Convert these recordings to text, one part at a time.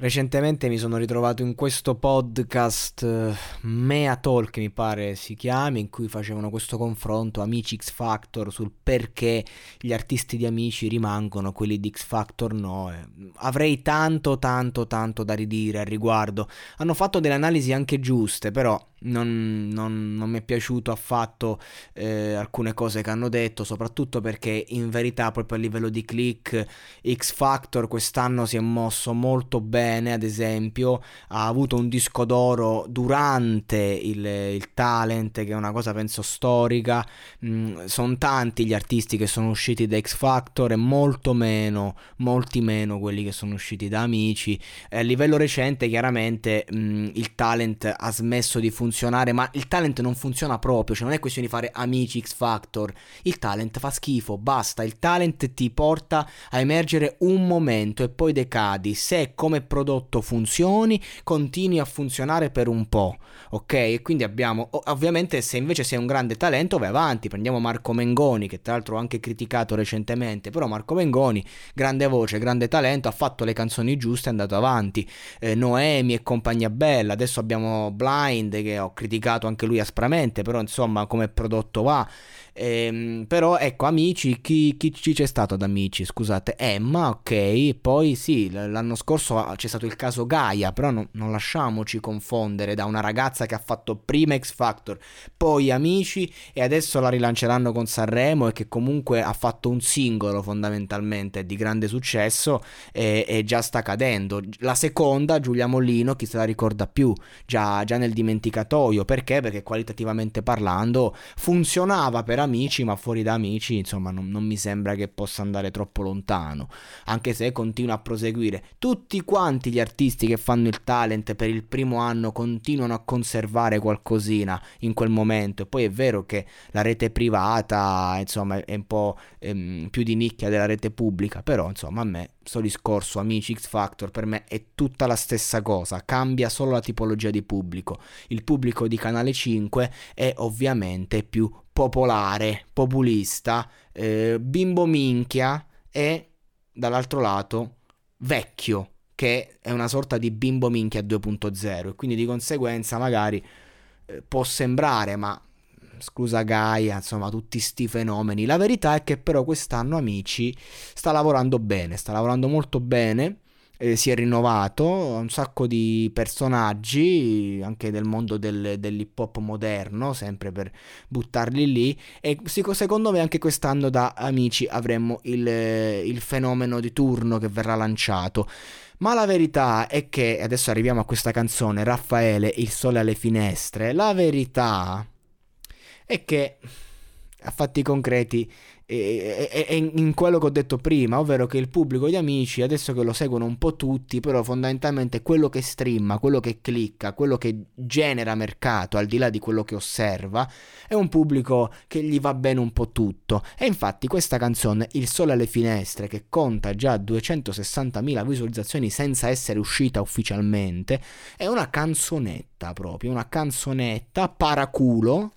Recentemente mi sono ritrovato in questo podcast uh, Mea Talk mi pare si chiami, in cui facevano questo confronto Amici X Factor sul perché gli artisti di Amici rimangono, quelli di X Factor no. Eh. Avrei tanto tanto tanto da ridire al riguardo. Hanno fatto delle analisi anche giuste, però non, non, non, mi è piaciuto affatto eh, alcune cose che hanno detto, soprattutto perché in verità proprio a livello di click X Factor quest'anno si è mosso molto bene, ad esempio ha avuto un disco d'oro durante il, il talent, che è una cosa penso storica, mm, sono tanti gli artisti che sono usciti da X Factor e molto meno, molti meno quelli che sono usciti da Amici. E a livello recente chiaramente mm, il talent ha smesso di funzionare ma il talent non funziona proprio, cioè non è questione di fare amici X Factor, il talent fa schifo, basta, il talent ti porta a emergere un momento e poi decadi, se come prodotto funzioni, continui a funzionare per un po', ok? E quindi abbiamo, ovviamente se invece sei un grande talento vai avanti, prendiamo Marco Mengoni, che tra l'altro ho anche criticato recentemente, però Marco Mengoni, grande voce, grande talento, ha fatto le canzoni giuste, è andato avanti, eh, Noemi e compagnia bella, adesso abbiamo Blind che ho criticato anche lui aspramente, però insomma come prodotto va. Ehm, però ecco, amici, chi, chi, chi, c'è stato ad amici? Scusate, Emma, ok. Poi sì, l'anno scorso c'è stato il caso Gaia, però no, non lasciamoci confondere da una ragazza che ha fatto prima X Factor, poi amici e adesso la rilanceranno con Sanremo e che comunque ha fatto un singolo fondamentalmente di grande successo e, e già sta cadendo. La seconda, Giulia Mollino, chi se la ricorda più, già, già nel dimenticatoio, perché? Perché qualitativamente parlando funzionava per amici, ma fuori da amici, insomma, non, non mi sembra che possa andare troppo lontano. Anche se continua a proseguire. Tutti quanti gli artisti che fanno il talent per il primo anno continuano a conservare qualcosina in quel momento. E poi è vero che la rete privata, insomma, è un po' ehm, più di nicchia della rete pubblica, però, insomma, a me sto discorso amici X Factor per me è tutta la stessa cosa, cambia solo la tipologia di pubblico. Il pubblico di Canale 5 è ovviamente più popolare, populista, eh, bimbo minchia e dall'altro lato vecchio, che è una sorta di bimbo minchia 2.0 e quindi di conseguenza magari eh, può sembrare, ma scusa Gaia, insomma tutti sti fenomeni. La verità è che però quest'anno Amici sta lavorando bene, sta lavorando molto bene eh, si è rinnovato, un sacco di personaggi anche del mondo del, dell'hip hop moderno, sempre per buttarli lì e secondo me anche quest'anno da amici avremo il, il fenomeno di turno che verrà lanciato. Ma la verità è che, adesso arriviamo a questa canzone, Raffaele, Il sole alle finestre, la verità è che a fatti concreti è, in quello che ho detto prima, ovvero che il pubblico di amici, adesso che lo seguono un po' tutti, però fondamentalmente quello che streama, quello che clicca, quello che genera mercato, al di là di quello che osserva, è un pubblico che gli va bene un po' tutto. E infatti questa canzone, Il sole alle finestre, che conta già 260.000 visualizzazioni senza essere uscita ufficialmente, è una canzonetta proprio, una canzonetta paraculo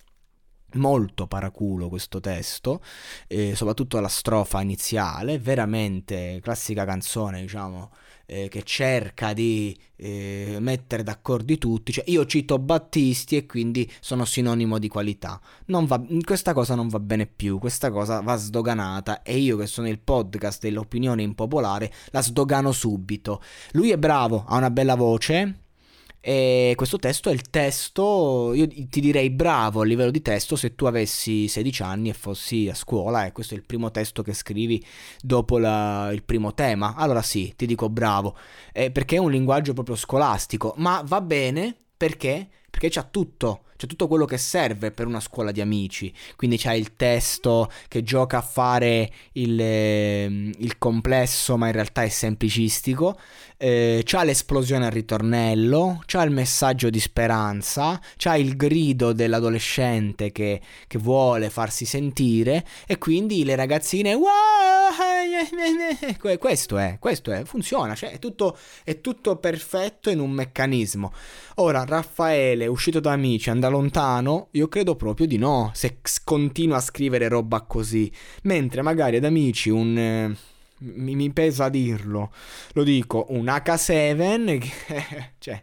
molto paraculo questo testo, eh, soprattutto la strofa iniziale, veramente classica canzone, diciamo, eh, che cerca di eh, mettere d'accordo tutti, cioè io cito Battisti e quindi sono sinonimo di qualità. Va, questa cosa non va bene più, questa cosa va sdoganata e io che sono il podcast dell'opinione impopolare la sdogano subito. Lui è bravo, ha una bella voce, e questo testo è il testo, io ti direi bravo a livello di testo se tu avessi 16 anni e fossi a scuola e questo è il primo testo che scrivi dopo la, il primo tema. Allora sì, ti dico bravo, eh, perché è un linguaggio proprio scolastico, ma va bene perché? Perché c'ha tutto cioè tutto quello che serve per una scuola di amici. Quindi c'è il testo che gioca a fare il, ehm, il complesso, ma in realtà è semplicistico. Eh, c'ha l'esplosione al ritornello, c'ha il messaggio di speranza, c'ha il grido dell'adolescente che, che vuole farsi sentire e quindi le ragazzine questo è, questo è, funziona, cioè è tutto, è tutto perfetto in un meccanismo. Ora, Raffaele, uscito da amici, anda lontano? Io credo proprio di no, se continua a scrivere roba così. Mentre magari ad amici un... Eh, mi, mi, pesa dirlo, lo dico, un H7 che, cioè,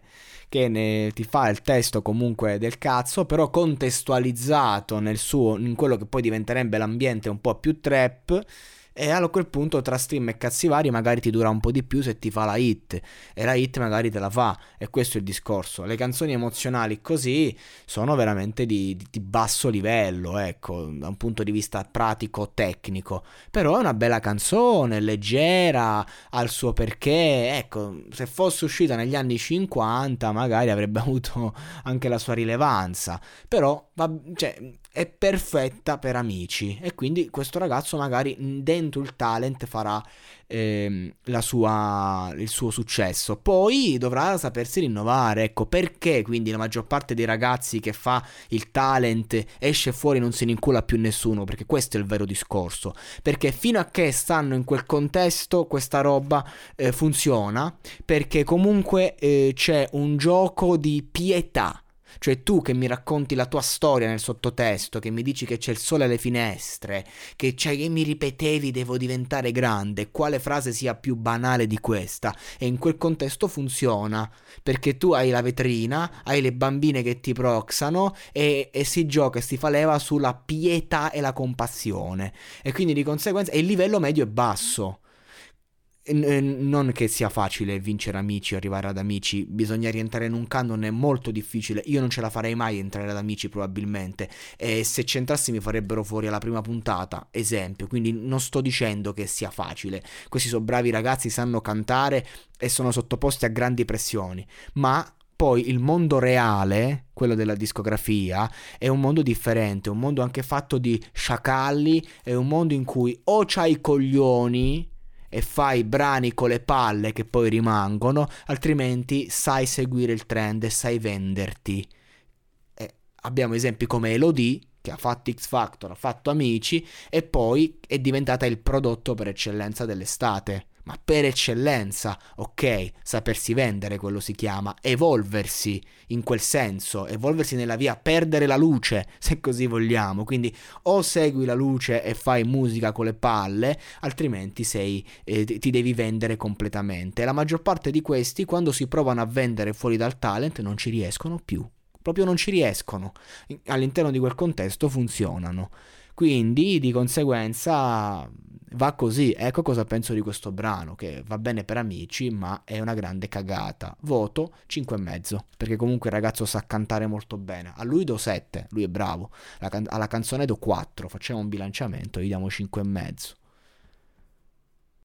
che ne, ti fa il testo comunque del cazzo, però contestualizzato nel suo, in quello che poi diventerebbe l'ambiente un po' più trap e a quel punto tra stream e cazzi vari magari ti dura un po' di più se ti fa la hit. E la hit magari te la fa. E questo è il discorso. Le canzoni emozionali così sono veramente di, di, basso livello ecco da un punto di vista pratico tecnico. Però è una bella canzone leggera ha il suo perché. Ecco se fosse uscita negli anni 50 magari avrebbe avuto anche la sua rilevanza. Però va, cioè, è perfetta per amici. E quindi questo ragazzo magari dentro il talent farà eh, sua, il suo successo. Poi dovrà sapersi rinnovare ecco. Perché quindi la maggior parte dei ragazzi che fa il talent esce fuori e non se ne incula più nessuno? Perché questo è il vero discorso. Perché fino a che stanno in quel contesto questa roba eh, funziona. Perché comunque eh, c'è un gioco di pietà cioè tu che mi racconti la tua storia nel sottotesto, che mi dici che c'è il sole alle finestre, che, che mi ripetevi devo diventare grande, quale frase sia più banale di questa? E in quel contesto funziona, perché tu hai la vetrina, hai le bambine che ti proxano e, e si gioca e si fa leva sulla pietà e la compassione. E quindi di conseguenza il livello medio è basso non che sia facile vincere amici, arrivare ad amici, bisogna rientrare in un canone molto difficile. Io non ce la farei mai entrare ad amici, probabilmente. E se c'entrassi mi farebbero fuori alla prima puntata, esempio. Quindi non sto dicendo che sia facile. Questi sono bravi ragazzi, sanno cantare e sono sottoposti a grandi pressioni. Ma poi il mondo reale, quello della discografia, è un mondo differente, un mondo anche fatto di sciacalli, è un mondo in cui o c'hai i coglioni e fai brani con le palle che poi rimangono, altrimenti sai seguire il trend e sai venderti. E abbiamo esempi come Elodie che ha fatto X Factor, ha fatto Amici e poi è diventata il prodotto per eccellenza dell'estate ma per eccellenza, ok, sapersi vendere quello si chiama, evolversi in quel senso, evolversi nella via, perdere la luce, se così vogliamo, quindi o segui la luce e fai musica con le palle, altrimenti sei, eh, ti devi vendere completamente. La maggior parte di questi, quando si provano a vendere fuori dal talent, non ci riescono più, proprio non ci riescono, all'interno di quel contesto funzionano. Quindi di conseguenza va così. Ecco cosa penso di questo brano, che va bene per amici, ma è una grande cagata. Voto 5,5, perché comunque il ragazzo sa cantare molto bene. A lui do 7, lui è bravo. Alla canzone do 4, facciamo un bilanciamento, gli diamo 5,5.